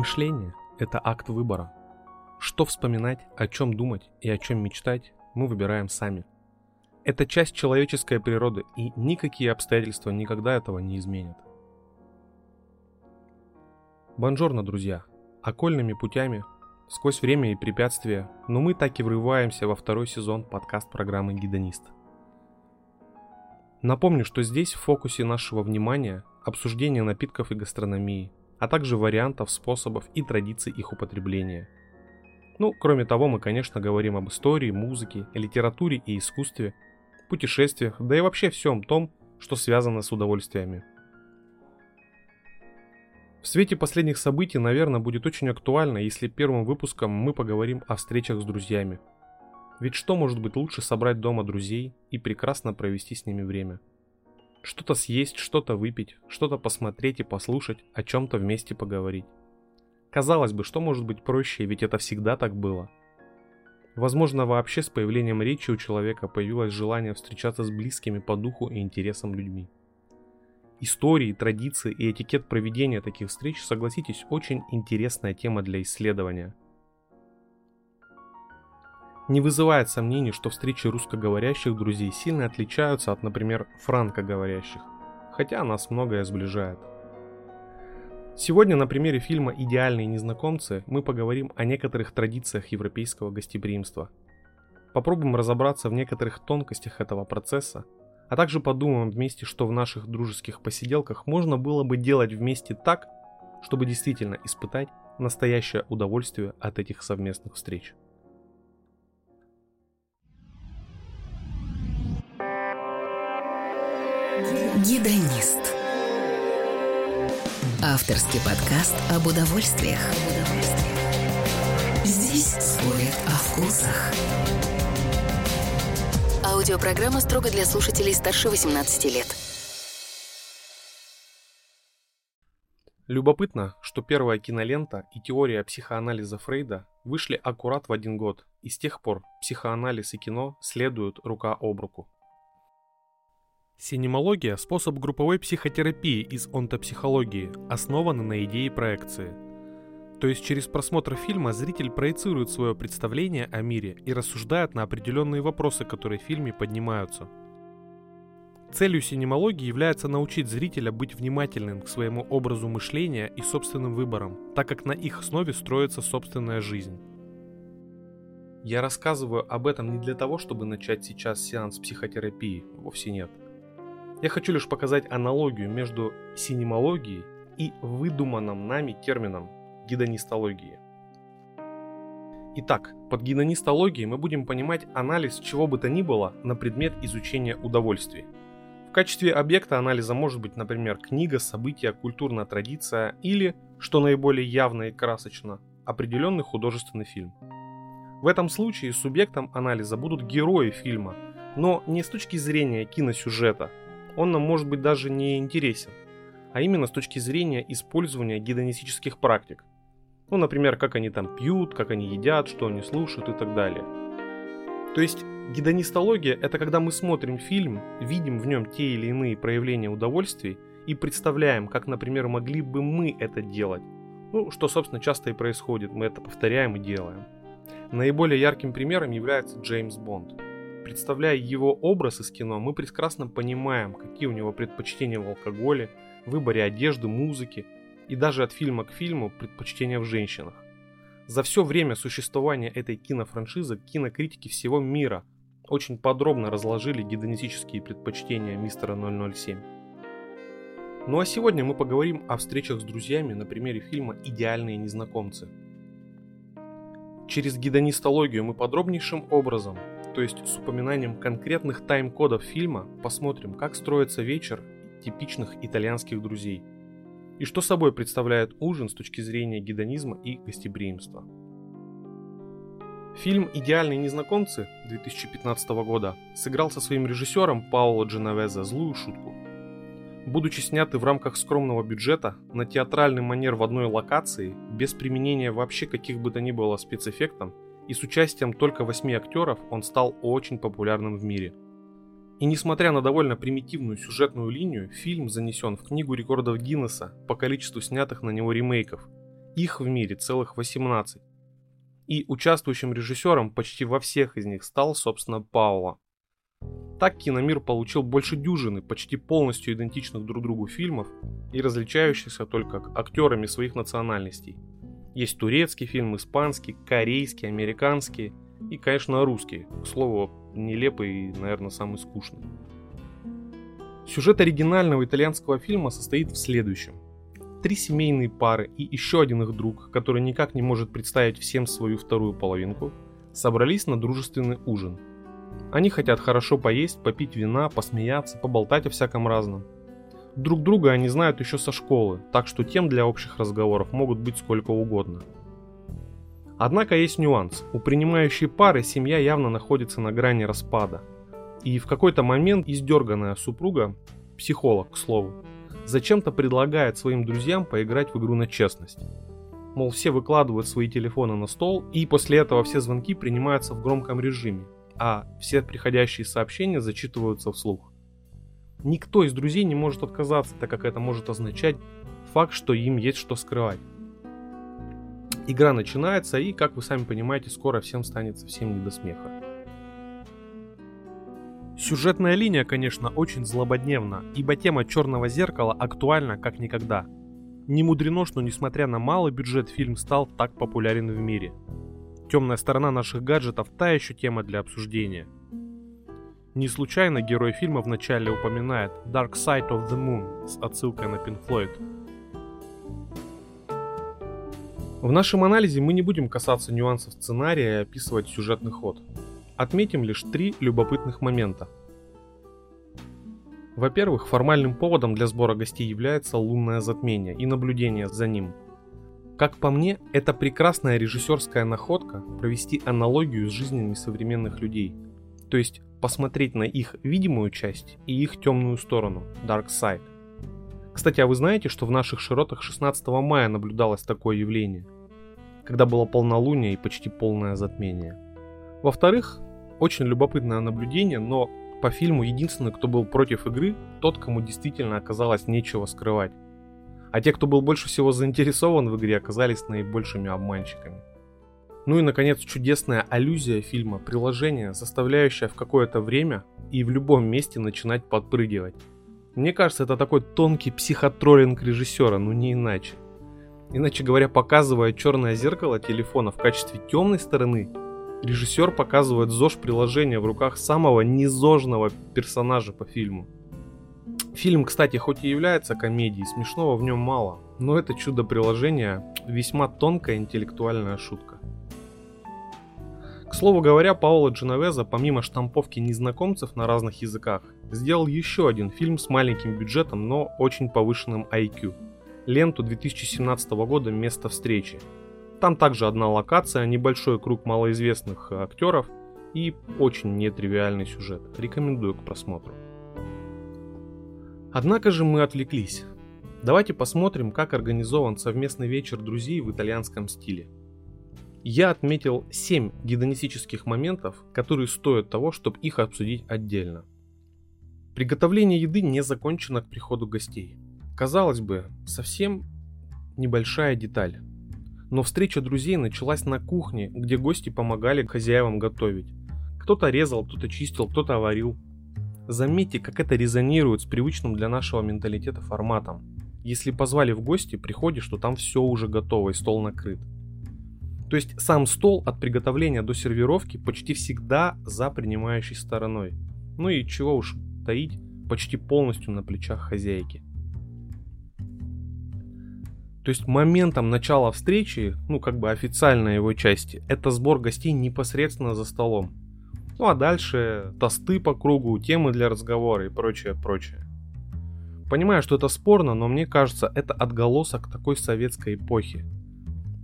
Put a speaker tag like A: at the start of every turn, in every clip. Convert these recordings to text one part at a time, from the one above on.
A: Мышление – это акт выбора. Что вспоминать, о чем думать и о чем мечтать, мы выбираем сами. Это часть человеческой природы, и никакие обстоятельства никогда этого не изменят. Бонжорно, друзья! Окольными путями, сквозь время и препятствия, но мы так и врываемся во второй сезон подкаст-программы «Гидонист». Напомню, что здесь в фокусе нашего внимания обсуждение напитков и гастрономии – а также вариантов, способов и традиций их употребления. Ну, кроме того, мы, конечно, говорим об истории, музыке, литературе и искусстве, путешествиях, да и вообще всем том, что связано с удовольствиями. В свете последних событий, наверное, будет очень актуально, если первым выпуском мы поговорим о встречах с друзьями. Ведь что может быть лучше собрать дома друзей и прекрасно провести с ними время – что-то съесть, что-то выпить, что-то посмотреть и послушать, о чем-то вместе поговорить. Казалось бы, что может быть проще, ведь это всегда так было. Возможно, вообще с появлением речи у человека появилось желание встречаться с близкими по духу и интересам людьми. Истории, традиции и этикет проведения таких встреч, согласитесь, очень интересная тема для исследования – не вызывает сомнений, что встречи русскоговорящих друзей сильно отличаются от, например, франкоговорящих, хотя нас многое сближает. Сегодня на примере фильма «Идеальные незнакомцы» мы поговорим о некоторых традициях европейского гостеприимства. Попробуем разобраться в некоторых тонкостях этого процесса, а также подумаем вместе, что в наших дружеских посиделках можно было бы делать вместе так, чтобы действительно испытать настоящее удовольствие от этих совместных встреч.
B: Гидонист. Авторский подкаст об удовольствиях. Здесь спорят о вкусах. Аудиопрограмма строго для слушателей старше 18 лет.
A: Любопытно, что первая кинолента и теория психоанализа Фрейда вышли аккурат в один год, и с тех пор психоанализ и кино следуют рука об руку. Синемология – способ групповой психотерапии из онтопсихологии, основанный на идее проекции. То есть через просмотр фильма зритель проецирует свое представление о мире и рассуждает на определенные вопросы, которые в фильме поднимаются. Целью синемологии является научить зрителя быть внимательным к своему образу мышления и собственным выборам, так как на их основе строится собственная жизнь. Я рассказываю об этом не для того, чтобы начать сейчас сеанс психотерапии, вовсе нет – я хочу лишь показать аналогию между синемологией и выдуманным нами термином гидонистологии. Итак, под гидонистологией мы будем понимать анализ чего бы то ни было на предмет изучения удовольствий. В качестве объекта анализа может быть, например, книга, событие, культурная традиция или, что наиболее явно и красочно, определенный художественный фильм. В этом случае субъектом анализа будут герои фильма, но не с точки зрения киносюжета, он нам может быть даже не интересен, а именно с точки зрения использования гедонистических практик. Ну, например, как они там пьют, как они едят, что они слушают и так далее. То есть гедонистология – это когда мы смотрим фильм, видим в нем те или иные проявления удовольствий и представляем, как, например, могли бы мы это делать. Ну, что, собственно, часто и происходит, мы это повторяем и делаем. Наиболее ярким примером является Джеймс Бонд – Представляя его образ из кино, мы прекрасно понимаем, какие у него предпочтения в алкоголе, выборе одежды, музыки и даже от фильма к фильму предпочтения в женщинах. За все время существования этой кинофраншизы кинокритики всего мира очень подробно разложили гедонистические предпочтения мистера 007. Ну а сегодня мы поговорим о встречах с друзьями на примере фильма «Идеальные незнакомцы». Через гедонистологию мы подробнейшим образом то есть с упоминанием конкретных тайм-кодов фильма, посмотрим, как строится вечер типичных итальянских друзей и что собой представляет ужин с точки зрения гедонизма и гостеприимства. Фильм «Идеальные незнакомцы» 2015 года сыграл со своим режиссером Паоло Дженовезе злую шутку. Будучи сняты в рамках скромного бюджета, на театральный манер в одной локации, без применения вообще каких бы то ни было спецэффектов, и с участием только восьми актеров он стал очень популярным в мире. И несмотря на довольно примитивную сюжетную линию, фильм занесен в книгу рекордов Гиннесса по количеству снятых на него ремейков Их в мире целых 18. И участвующим режиссером почти во всех из них стал, собственно, Паула. Так киномир получил больше дюжины почти полностью идентичных друг другу фильмов и различающихся только актерами своих национальностей. Есть турецкий фильм, испанский, корейский, американский и, конечно, русский. К слову, нелепый и, наверное, самый скучный. Сюжет оригинального итальянского фильма состоит в следующем. Три семейные пары и еще один их друг, который никак не может представить всем свою вторую половинку, собрались на дружественный ужин. Они хотят хорошо поесть, попить вина, посмеяться, поболтать о всяком разном. Друг друга они знают еще со школы, так что тем для общих разговоров могут быть сколько угодно. Однако есть нюанс. У принимающей пары семья явно находится на грани распада. И в какой-то момент издерганная супруга, психолог, к слову, зачем-то предлагает своим друзьям поиграть в игру на честность. Мол, все выкладывают свои телефоны на стол, и после этого все звонки принимаются в громком режиме, а все приходящие сообщения зачитываются вслух. Никто из друзей не может отказаться, так как это может означать факт, что им есть что скрывать. Игра начинается, и, как вы сами понимаете, скоро всем станет совсем не до смеха. Сюжетная линия, конечно, очень злободневна, ибо тема черного зеркала актуальна как никогда. Не мудрено, что несмотря на малый бюджет фильм стал так популярен в мире. Темная сторона наших гаджетов та еще тема для обсуждения. Не случайно герой фильма вначале упоминает Dark Side of the Moon с отсылкой на Pink Floyd. В нашем анализе мы не будем касаться нюансов сценария и описывать сюжетный ход. Отметим лишь три любопытных момента. Во-первых, формальным поводом для сбора гостей является лунное затмение и наблюдение за ним. Как по мне, это прекрасная режиссерская находка провести аналогию с жизнями современных людей. То есть посмотреть на их видимую часть и их темную сторону, Dark Side. Кстати, а вы знаете, что в наших широтах 16 мая наблюдалось такое явление? Когда было полнолуние и почти полное затмение. Во-вторых, очень любопытное наблюдение, но по фильму единственный, кто был против игры, тот, кому действительно оказалось нечего скрывать. А те, кто был больше всего заинтересован в игре, оказались наибольшими обманщиками. Ну и, наконец, чудесная аллюзия фильма, приложение, заставляющее в какое-то время и в любом месте начинать подпрыгивать. Мне кажется, это такой тонкий психотроллинг режиссера, ну не иначе. Иначе говоря, показывая черное зеркало телефона в качестве темной стороны Режиссер показывает ЗОЖ приложения в руках самого незожного персонажа по фильму. Фильм, кстати, хоть и является комедией, смешного в нем мало, но это чудо приложения весьма тонкая интеллектуальная шутка. К слову говоря, Паоло Дженовеза, помимо штамповки незнакомцев на разных языках, сделал еще один фильм с маленьким бюджетом, но очень повышенным IQ. Ленту 2017 года «Место встречи», там также одна локация, небольшой круг малоизвестных актеров и очень нетривиальный сюжет. Рекомендую к просмотру. Однако же мы отвлеклись. Давайте посмотрим, как организован совместный вечер друзей в итальянском стиле. Я отметил 7 гедонистических моментов, которые стоят того, чтобы их обсудить отдельно. Приготовление еды не закончено к приходу гостей. Казалось бы, совсем небольшая деталь. Но встреча друзей началась на кухне, где гости помогали хозяевам готовить. Кто-то резал, кто-то чистил, кто-то варил. Заметьте, как это резонирует с привычным для нашего менталитета форматом. Если позвали в гости, приходишь, что там все уже готово и стол накрыт. То есть сам стол от приготовления до сервировки почти всегда за принимающей стороной. Ну и чего уж таить, почти полностью на плечах хозяйки. То есть моментом начала встречи, ну как бы официальной его части, это сбор гостей непосредственно за столом. Ну а дальше тосты по кругу, темы для разговора и прочее, прочее. Понимаю, что это спорно, но мне кажется, это отголосок такой советской эпохи.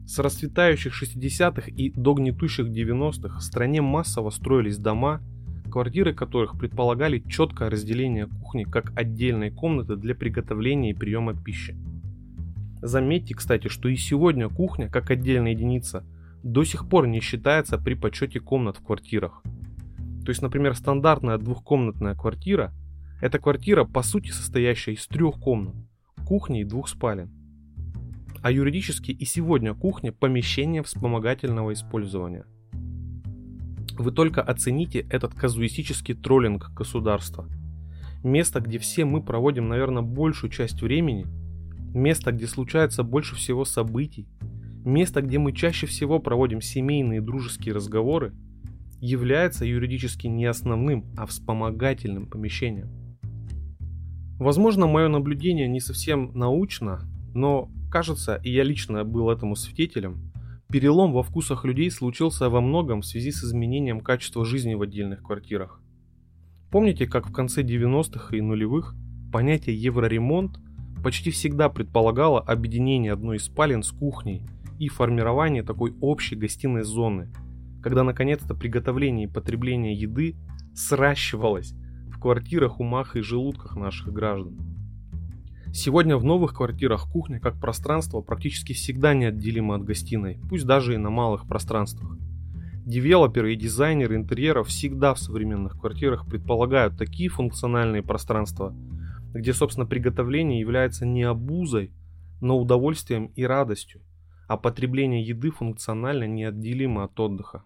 A: С расцветающих 60-х и до гнетущих 90-х в стране массово строились дома, квартиры которых предполагали четкое разделение кухни как отдельной комнаты для приготовления и приема пищи. Заметьте, кстати, что и сегодня кухня, как отдельная единица, до сих пор не считается при подсчете комнат в квартирах. То есть, например, стандартная двухкомнатная квартира – это квартира, по сути, состоящая из трех комнат, кухни и двух спален. А юридически и сегодня кухня – помещение вспомогательного использования. Вы только оцените этот казуистический троллинг государства. Место, где все мы проводим, наверное, большую часть времени, место, где случается больше всего событий, место, где мы чаще всего проводим семейные и дружеские разговоры, является юридически не основным, а вспомогательным помещением. Возможно, мое наблюдение не совсем научно, но кажется, и я лично был этому свидетелем, перелом во вкусах людей случился во многом в связи с изменением качества жизни в отдельных квартирах. Помните, как в конце 90-х и нулевых понятие евроремонт почти всегда предполагало объединение одной из спален с кухней и формирование такой общей гостиной зоны, когда наконец-то приготовление и потребление еды сращивалось в квартирах, умах и желудках наших граждан. Сегодня в новых квартирах кухня как пространство практически всегда неотделима от гостиной, пусть даже и на малых пространствах. Девелоперы и дизайнеры интерьеров всегда в современных квартирах предполагают такие функциональные пространства, где, собственно, приготовление является не обузой, но удовольствием и радостью, а потребление еды функционально неотделимо от отдыха.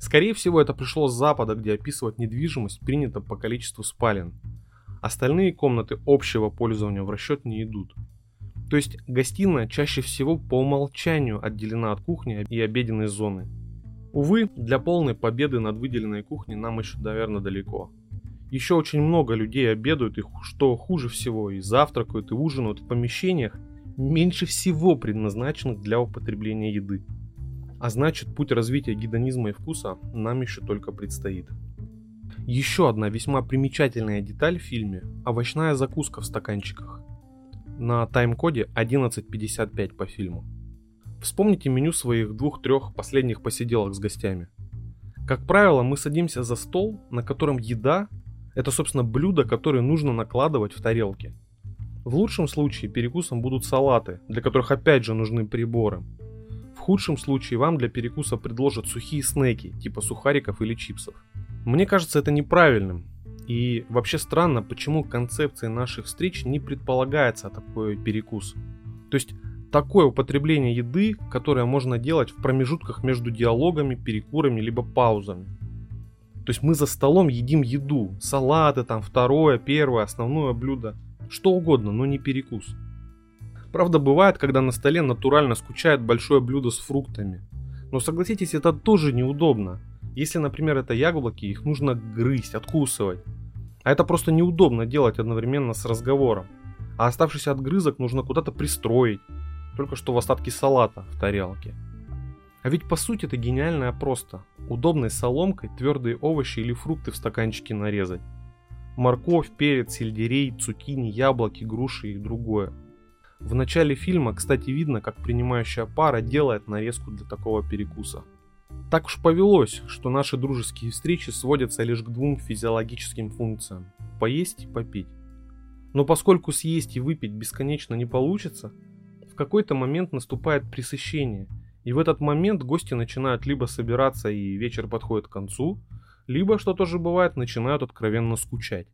A: Скорее всего, это пришло с запада, где описывать недвижимость принято по количеству спален – Остальные комнаты общего пользования в расчет не идут. То есть гостиная чаще всего по умолчанию отделена от кухни и обеденной зоны. Увы, для полной победы над выделенной кухней нам еще, наверное, далеко. Еще очень много людей обедают и, что хуже всего, и завтракают, и ужинают в помещениях, меньше всего предназначенных для употребления еды. А значит, путь развития гедонизма и вкуса нам еще только предстоит. Еще одна весьма примечательная деталь в фильме – овощная закуска в стаканчиках. На тайм-коде 11.55 по фильму. Вспомните меню своих двух-трех последних посиделок с гостями. Как правило, мы садимся за стол, на котором еда – это, собственно, блюда, которые нужно накладывать в тарелки. В лучшем случае перекусом будут салаты, для которых опять же нужны приборы. В худшем случае вам для перекуса предложат сухие снеки, типа сухариков или чипсов. Мне кажется это неправильным. И вообще странно, почему концепция наших встреч не предполагается такой перекус. То есть такое употребление еды, которое можно делать в промежутках между диалогами, перекурами, либо паузами. То есть мы за столом едим еду, салаты, там второе, первое, основное блюдо, что угодно, но не перекус. Правда, бывает, когда на столе натурально скучает большое блюдо с фруктами. Но согласитесь, это тоже неудобно. Если, например, это яблоки, их нужно грызть, откусывать. А это просто неудобно делать одновременно с разговором. А оставшийся отгрызок нужно куда-то пристроить. Только что в остатки салата в тарелке. А ведь по сути это гениальное просто. Удобной соломкой твердые овощи или фрукты в стаканчике нарезать. Морковь, перец, сельдерей, цукини, яблоки, груши и другое. В начале фильма, кстати, видно, как принимающая пара делает нарезку для такого перекуса. Так уж повелось, что наши дружеские встречи сводятся лишь к двум физиологическим функциям – поесть и попить. Но поскольку съесть и выпить бесконечно не получится, в какой-то момент наступает пресыщение, и в этот момент гости начинают либо собираться и вечер подходит к концу, либо, что тоже бывает, начинают откровенно скучать.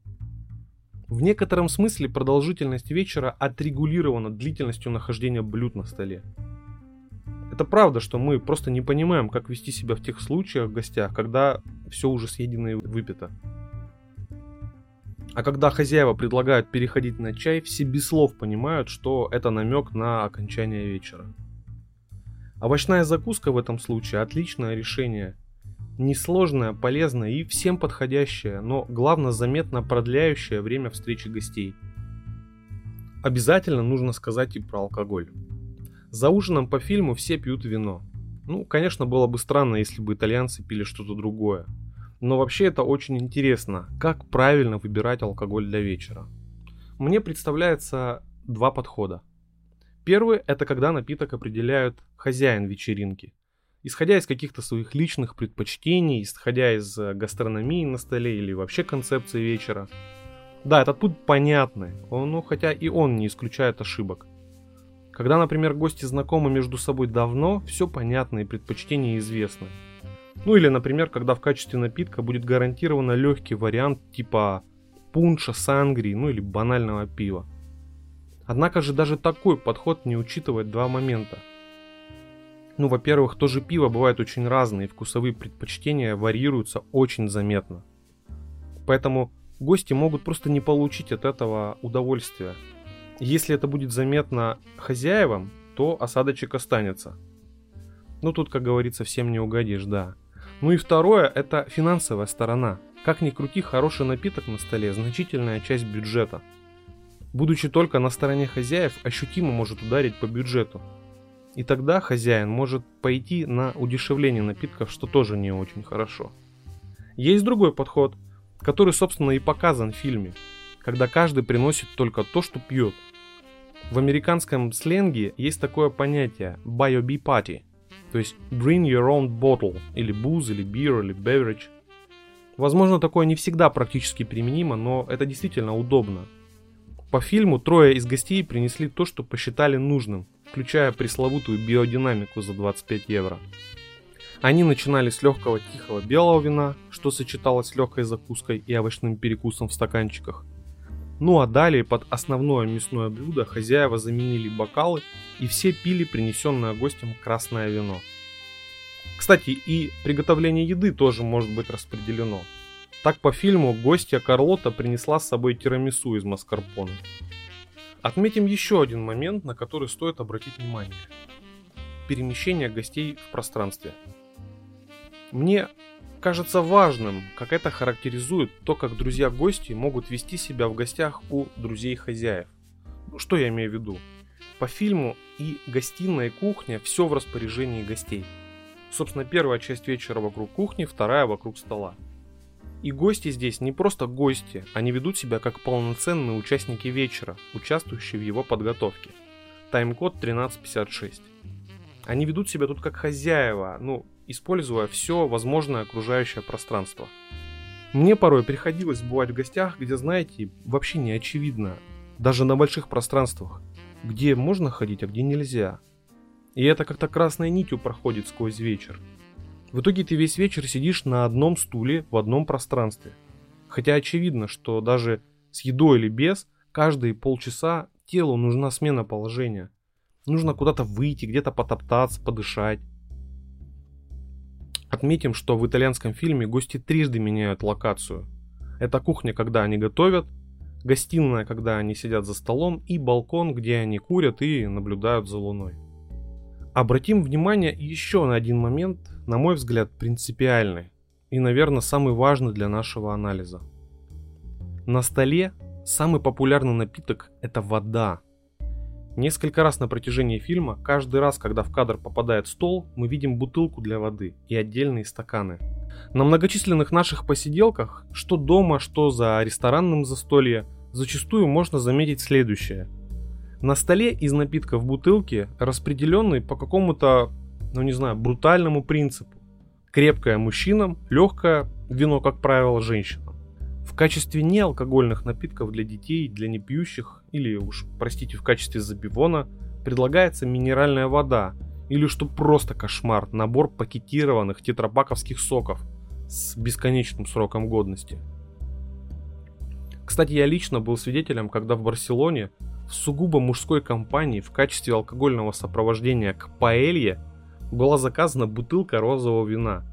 A: В некотором смысле продолжительность вечера отрегулирована длительностью нахождения блюд на столе. Это правда, что мы просто не понимаем, как вести себя в тех случаях в гостях, когда все уже съедено и выпито. А когда хозяева предлагают переходить на чай, все без слов понимают, что это намек на окончание вечера. Овощная закуска в этом случае отличное решение. Несложное, полезное и всем подходящее, но главное заметно продляющее время встречи гостей. Обязательно нужно сказать и про алкоголь. За ужином по фильму все пьют вино. Ну, конечно, было бы странно, если бы итальянцы пили что-то другое. Но вообще это очень интересно, как правильно выбирать алкоголь для вечера. Мне представляется два подхода. Первый – это когда напиток определяет хозяин вечеринки. Исходя из каких-то своих личных предпочтений, исходя из э, гастрономии на столе или вообще концепции вечера. Да, этот путь понятный, он, ну хотя и он не исключает ошибок. Когда, например, гости знакомы между собой давно, все понятно и предпочтения известны. Ну или, например, когда в качестве напитка будет гарантированно легкий вариант типа пунша, сангрии, ну или банального пива. Однако же даже такой подход не учитывает два момента. Ну, во-первых, тоже пиво бывает очень разное, и вкусовые предпочтения варьируются очень заметно. Поэтому гости могут просто не получить от этого удовольствия. Если это будет заметно хозяевам, то осадочек останется. Ну тут, как говорится, всем не угодишь, да. Ну и второе, это финансовая сторона. Как ни крути, хороший напиток на столе – значительная часть бюджета. Будучи только на стороне хозяев, ощутимо может ударить по бюджету. И тогда хозяин может пойти на удешевление напитков, что тоже не очень хорошо. Есть другой подход, который, собственно, и показан в фильме, когда каждый приносит только то, что пьет. В американском сленге есть такое понятие bee party, то есть bring your own bottle, или booze, или beer, или beverage. Возможно, такое не всегда практически применимо, но это действительно удобно. По фильму трое из гостей принесли то, что посчитали нужным, включая пресловутую биодинамику за 25 евро. Они начинали с легкого тихого белого вина, что сочеталось с легкой закуской и овощным перекусом в стаканчиках. Ну а далее под основное мясное блюдо хозяева заменили бокалы и все пили принесенное гостям красное вино. Кстати, и приготовление еды тоже может быть распределено. Так по фильму гостья Карлота принесла с собой тирамису из маскарпоне. Отметим еще один момент, на который стоит обратить внимание. Перемещение гостей в пространстве. Мне кажется важным, как это характеризует то, как друзья-гости могут вести себя в гостях у друзей-хозяев. Ну, что я имею в виду? По фильму и гостиная, и кухня все в распоряжении гостей. Собственно, первая часть вечера вокруг кухни, вторая вокруг стола. И гости здесь не просто гости, они ведут себя как полноценные участники вечера, участвующие в его подготовке. Тайм-код 1356. Они ведут себя тут как хозяева, ну, используя все возможное окружающее пространство. Мне порой приходилось бывать в гостях, где, знаете, вообще не очевидно, даже на больших пространствах, где можно ходить, а где нельзя. И это как-то красной нитью проходит сквозь вечер. В итоге ты весь вечер сидишь на одном стуле в одном пространстве. Хотя очевидно, что даже с едой или без, каждые полчаса телу нужна смена положения. Нужно куда-то выйти, где-то потоптаться, подышать. Отметим, что в итальянском фильме гости трижды меняют локацию. Это кухня, когда они готовят, гостиная, когда они сидят за столом, и балкон, где они курят и наблюдают за луной. Обратим внимание еще на один момент, на мой взгляд, принципиальный и, наверное, самый важный для нашего анализа. На столе самый популярный напиток – это вода. Несколько раз на протяжении фильма, каждый раз, когда в кадр попадает стол, мы видим бутылку для воды и отдельные стаканы. На многочисленных наших посиделках, что дома, что за ресторанным застолье, зачастую можно заметить следующее – на столе из напитков бутылки распределенные по какому-то, ну не знаю, брутальному принципу. Крепкое мужчинам, легкое вино, как правило, женщинам. В качестве неалкогольных напитков для детей, для непьющих, или уж, простите, в качестве забивона, предлагается минеральная вода, или что просто кошмар, набор пакетированных тетрапаковских соков с бесконечным сроком годности. Кстати, я лично был свидетелем, когда в Барселоне в сугубо мужской компании в качестве алкогольного сопровождения к паэлье была заказана бутылка розового вина.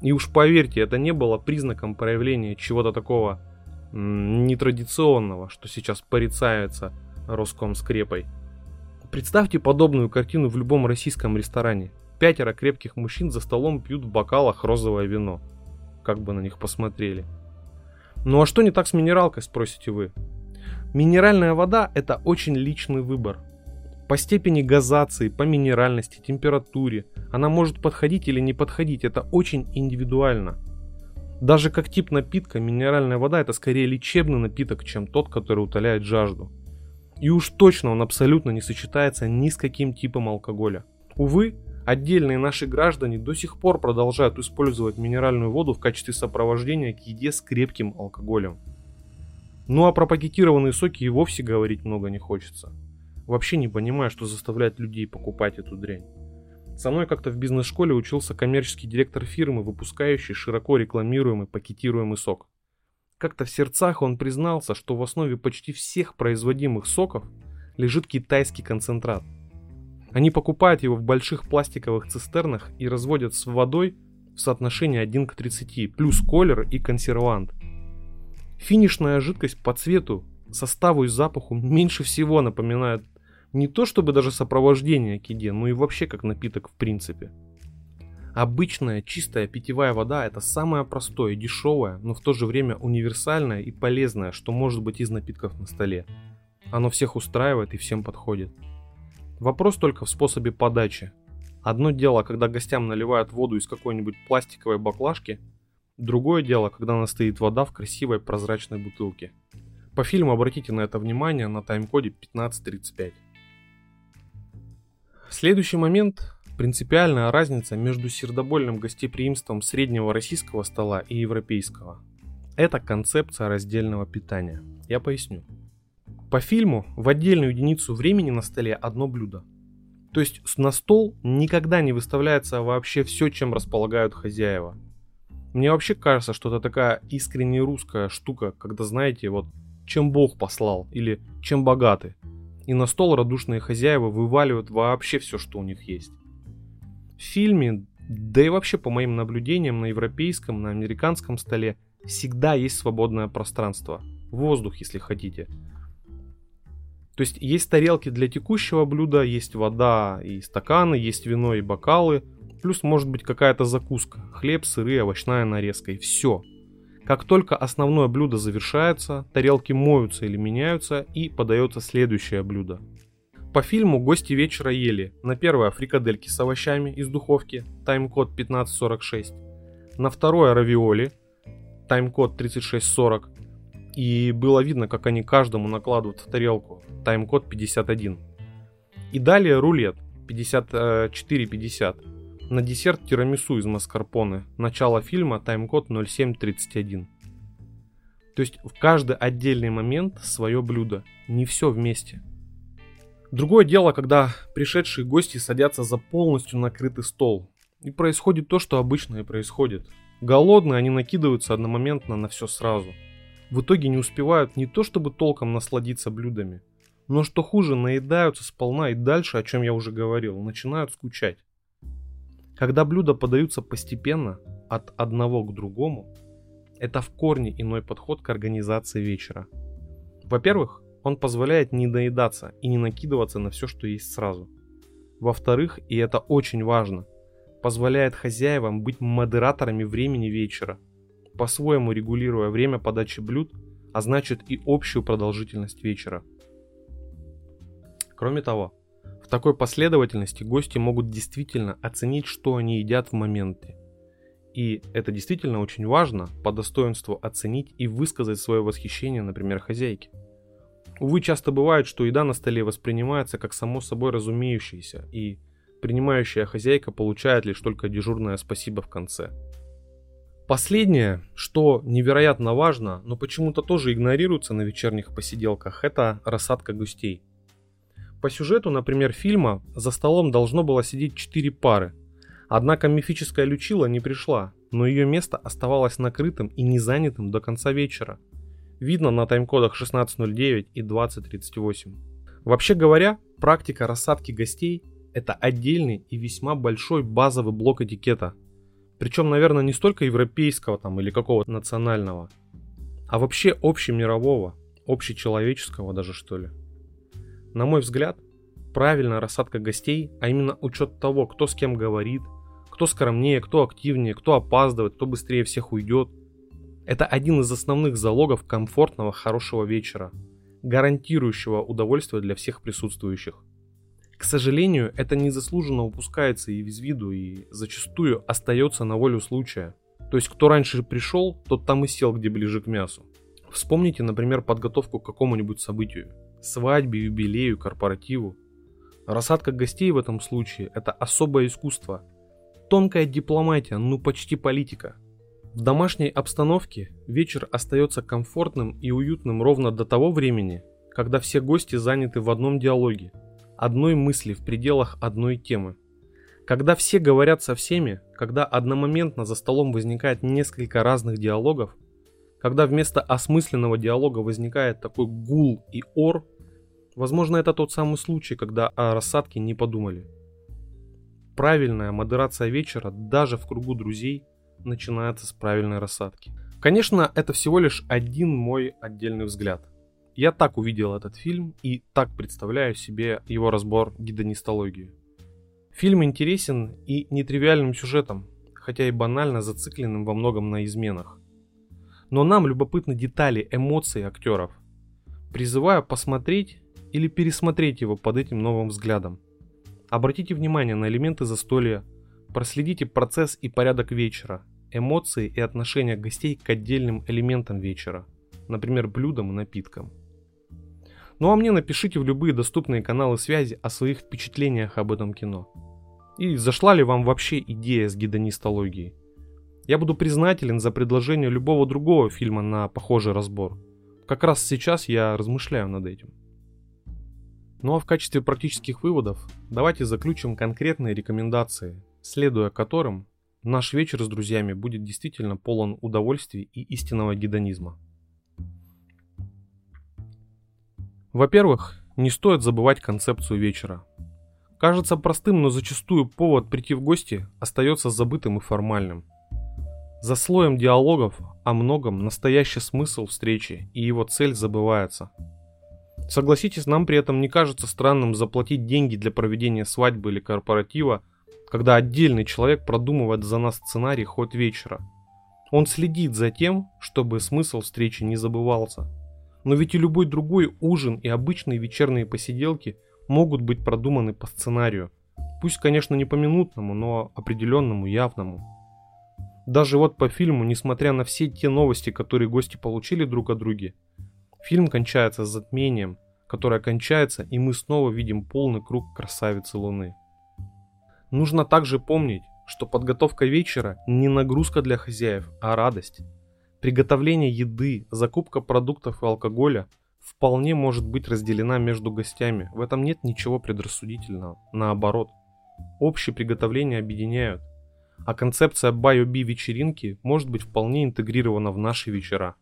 A: И уж поверьте, это не было признаком проявления чего-то такого нетрадиционного, что сейчас порицается Роскомскрепой. Представьте подобную картину в любом российском ресторане. Пятеро крепких мужчин за столом пьют в бокалах розовое вино. Как бы на них посмотрели. Ну а что не так с минералкой, спросите вы? Минеральная вода – это очень личный выбор. По степени газации, по минеральности, температуре она может подходить или не подходить, это очень индивидуально. Даже как тип напитка, минеральная вода это скорее лечебный напиток, чем тот, который утоляет жажду. И уж точно он абсолютно не сочетается ни с каким типом алкоголя. Увы, отдельные наши граждане до сих пор продолжают использовать минеральную воду в качестве сопровождения к еде с крепким алкоголем. Ну а про пакетированные соки и вовсе говорить много не хочется. Вообще не понимаю, что заставляет людей покупать эту дрянь. Со мной как-то в бизнес-школе учился коммерческий директор фирмы, выпускающий широко рекламируемый пакетируемый сок. Как-то в сердцах он признался, что в основе почти всех производимых соков лежит китайский концентрат. Они покупают его в больших пластиковых цистернах и разводят с водой в соотношении 1 к 30, плюс колер и консервант. Финишная жидкость по цвету, составу и запаху меньше всего напоминает не то чтобы даже сопровождение к еде, но и вообще как напиток в принципе. Обычная чистая питьевая вода это самое простое, дешевое, но в то же время универсальное и полезное, что может быть из напитков на столе. Оно всех устраивает и всем подходит. Вопрос только в способе подачи. Одно дело, когда гостям наливают воду из какой-нибудь пластиковой баклажки, другое дело, когда она стоит вода в красивой прозрачной бутылке. По фильму обратите на это внимание на тайм-коде 1535. Следующий момент принципиальная разница между сердобольным гостеприимством среднего российского стола и европейского. Это концепция раздельного питания. Я поясню. По фильму в отдельную единицу времени на столе одно блюдо. То есть на стол никогда не выставляется вообще все, чем располагают хозяева. Мне вообще кажется, что это такая искренне русская штука, когда знаете, вот чем Бог послал или чем богаты. И на стол радушные хозяева вываливают вообще все, что у них есть в фильме, да и вообще по моим наблюдениям на европейском, на американском столе, всегда есть свободное пространство. Воздух, если хотите. То есть есть тарелки для текущего блюда, есть вода и стаканы, есть вино и бокалы, плюс может быть какая-то закуска, хлеб, сыры, овощная нарезка и все. Как только основное блюдо завершается, тарелки моются или меняются и подается следующее блюдо. По фильму гости вечера ели на первое фрикадельки с овощами из духовки, тайм-код 1546, на второе равиоли, тайм-код 3640, и было видно, как они каждому накладывают в тарелку, тайм-код 51. И далее рулет 5450. На десерт тирамису из маскарпоне. Начало фильма, тайм-код 0731. То есть в каждый отдельный момент свое блюдо. Не все вместе. Другое дело, когда пришедшие гости садятся за полностью накрытый стол. И происходит то, что обычно и происходит. Голодные они накидываются одномоментно на все сразу. В итоге не успевают не то чтобы толком насладиться блюдами, но что хуже, наедаются сполна и дальше, о чем я уже говорил, начинают скучать. Когда блюда подаются постепенно, от одного к другому, это в корне иной подход к организации вечера. Во-первых, он позволяет не доедаться и не накидываться на все, что есть сразу. Во-вторых, и это очень важно, позволяет хозяевам быть модераторами времени вечера, по-своему регулируя время подачи блюд, а значит и общую продолжительность вечера. Кроме того, в такой последовательности гости могут действительно оценить, что они едят в моменте. И это действительно очень важно по достоинству оценить и высказать свое восхищение, например, хозяйке. Увы, часто бывает, что еда на столе воспринимается как само собой разумеющаяся, и принимающая хозяйка получает лишь только дежурное спасибо в конце. Последнее, что невероятно важно, но почему-то тоже игнорируется на вечерних посиделках, это рассадка гостей. По сюжету, например, фильма за столом должно было сидеть 4 пары. Однако мифическая Лючила не пришла, но ее место оставалось накрытым и не занятым до конца вечера – видно на тайм-кодах 16.09 и 20.38. Вообще говоря, практика рассадки гостей – это отдельный и весьма большой базовый блок этикета. Причем, наверное, не столько европейского там или какого-то национального, а вообще общемирового, общечеловеческого даже что ли. На мой взгляд, правильная рассадка гостей, а именно учет того, кто с кем говорит, кто скромнее, кто активнее, кто опаздывает, кто быстрее всех уйдет, это один из основных залогов комфортного хорошего вечера, гарантирующего удовольствие для всех присутствующих. К сожалению, это незаслуженно упускается и из виду, и зачастую остается на волю случая. То есть, кто раньше пришел, тот там и сел, где ближе к мясу. Вспомните, например, подготовку к какому-нибудь событию. Свадьбе, юбилею, корпоративу. Рассадка гостей в этом случае – это особое искусство. Тонкая дипломатия, ну почти политика – в домашней обстановке вечер остается комфортным и уютным ровно до того времени, когда все гости заняты в одном диалоге, одной мысли в пределах одной темы. Когда все говорят со всеми, когда одномоментно за столом возникает несколько разных диалогов, когда вместо осмысленного диалога возникает такой гул и ор, Возможно, это тот самый случай, когда о рассадке не подумали. Правильная модерация вечера даже в кругу друзей начинается с правильной рассадки. Конечно, это всего лишь один мой отдельный взгляд. Я так увидел этот фильм и так представляю себе его разбор гидонистологии. Фильм интересен и нетривиальным сюжетом, хотя и банально зацикленным во многом на изменах. Но нам любопытны детали, эмоции актеров. Призываю посмотреть или пересмотреть его под этим новым взглядом. Обратите внимание на элементы застолья, проследите процесс и порядок вечера, эмоции и отношения гостей к отдельным элементам вечера, например, блюдам и напиткам. Ну а мне напишите в любые доступные каналы связи о своих впечатлениях об этом кино. И зашла ли вам вообще идея с гидонистологией? Я буду признателен за предложение любого другого фильма на похожий разбор. Как раз сейчас я размышляю над этим. Ну а в качестве практических выводов давайте заключим конкретные рекомендации, следуя которым наш вечер с друзьями будет действительно полон удовольствий и истинного гедонизма. Во-первых, не стоит забывать концепцию вечера. Кажется простым, но зачастую повод прийти в гости остается забытым и формальным. За слоем диалогов о многом настоящий смысл встречи и его цель забывается. Согласитесь, нам при этом не кажется странным заплатить деньги для проведения свадьбы или корпоратива, когда отдельный человек продумывает за нас сценарий ход вечера. Он следит за тем, чтобы смысл встречи не забывался – но ведь и любой другой ужин и обычные вечерние посиделки могут быть продуманы по сценарию. Пусть, конечно, не по минутному, но определенному, явному. Даже вот по фильму, несмотря на все те новости, которые гости получили друг о друге, фильм кончается с затмением, которое кончается, и мы снова видим полный круг красавицы Луны. Нужно также помнить, что подготовка вечера не нагрузка для хозяев, а радость. Приготовление еды, закупка продуктов и алкоголя вполне может быть разделена между гостями. В этом нет ничего предрассудительного. Наоборот, общее приготовление объединяют. А концепция Buy вечеринки может быть вполне интегрирована в наши вечера.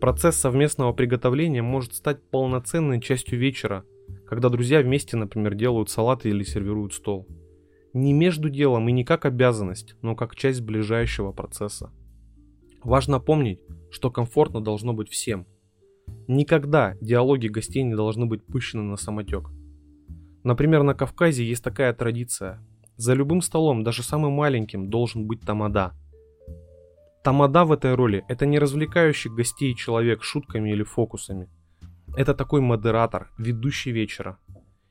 A: Процесс совместного приготовления может стать полноценной частью вечера, когда друзья вместе, например, делают салаты или сервируют стол. Не между делом и не как обязанность, но как часть ближайшего процесса. Важно помнить, что комфортно должно быть всем. Никогда диалоги гостей не должны быть пущены на самотек. Например, на Кавказе есть такая традиция. За любым столом, даже самым маленьким, должен быть тамада. Тамада в этой роли – это не развлекающий гостей человек шутками или фокусами. Это такой модератор, ведущий вечера.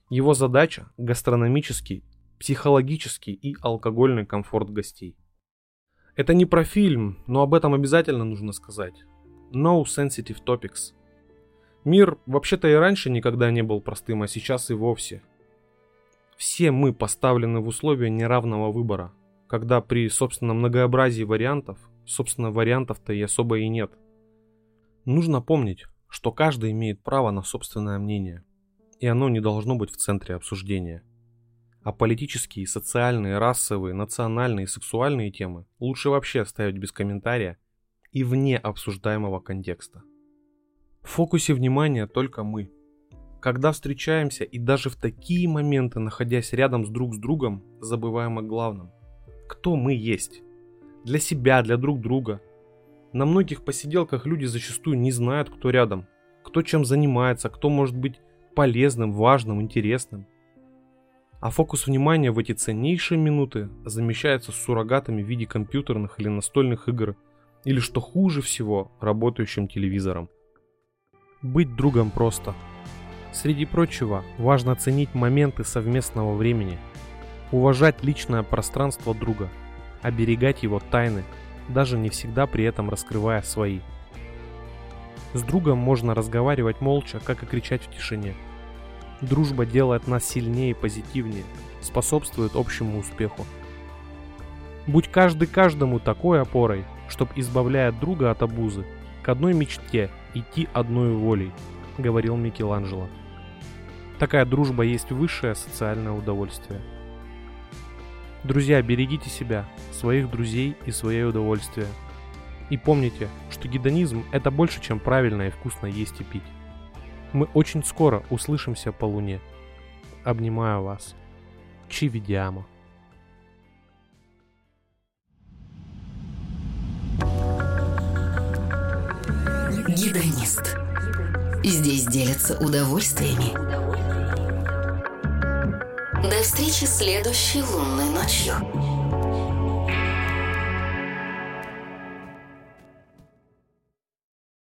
A: Его задача – гастрономический, психологический и алкогольный комфорт гостей. Это не про фильм, но об этом обязательно нужно сказать. No sensitive topics. Мир вообще-то и раньше никогда не был простым, а сейчас и вовсе. Все мы поставлены в условия неравного выбора, когда при собственном многообразии вариантов, собственно вариантов-то и особо и нет. Нужно помнить, что каждый имеет право на собственное мнение, и оно не должно быть в центре обсуждения. А политические, социальные, расовые, национальные и сексуальные темы лучше вообще оставить без комментария и вне обсуждаемого контекста. В фокусе внимания только мы. Когда встречаемся и даже в такие моменты, находясь рядом с друг с другом, забываем о главном. Кто мы есть? Для себя, для друг друга. На многих посиделках люди зачастую не знают, кто рядом, кто чем занимается, кто может быть полезным, важным, интересным – а фокус внимания в эти ценнейшие минуты замещается суррогатами в виде компьютерных или настольных игр, или что хуже всего, работающим телевизором. Быть другом просто. Среди прочего, важно ценить моменты совместного времени, уважать личное пространство друга, оберегать его тайны, даже не всегда при этом раскрывая свои. С другом можно разговаривать молча, как и кричать в тишине – Дружба делает нас сильнее и позитивнее, способствует общему успеху. Будь каждый каждому такой опорой, чтоб, избавляя друга от обузы, к одной мечте идти одной волей, говорил Микеланджело. Такая дружба есть высшее социальное удовольствие. Друзья, берегите себя, своих друзей и свое удовольствие. И помните, что гедонизм – это больше, чем правильно и вкусно есть и пить. Мы очень скоро услышимся по луне. Обнимаю вас. Чивидиамо.
B: Гидронист. Здесь делятся удовольствиями. До встречи следующей лунной ночью.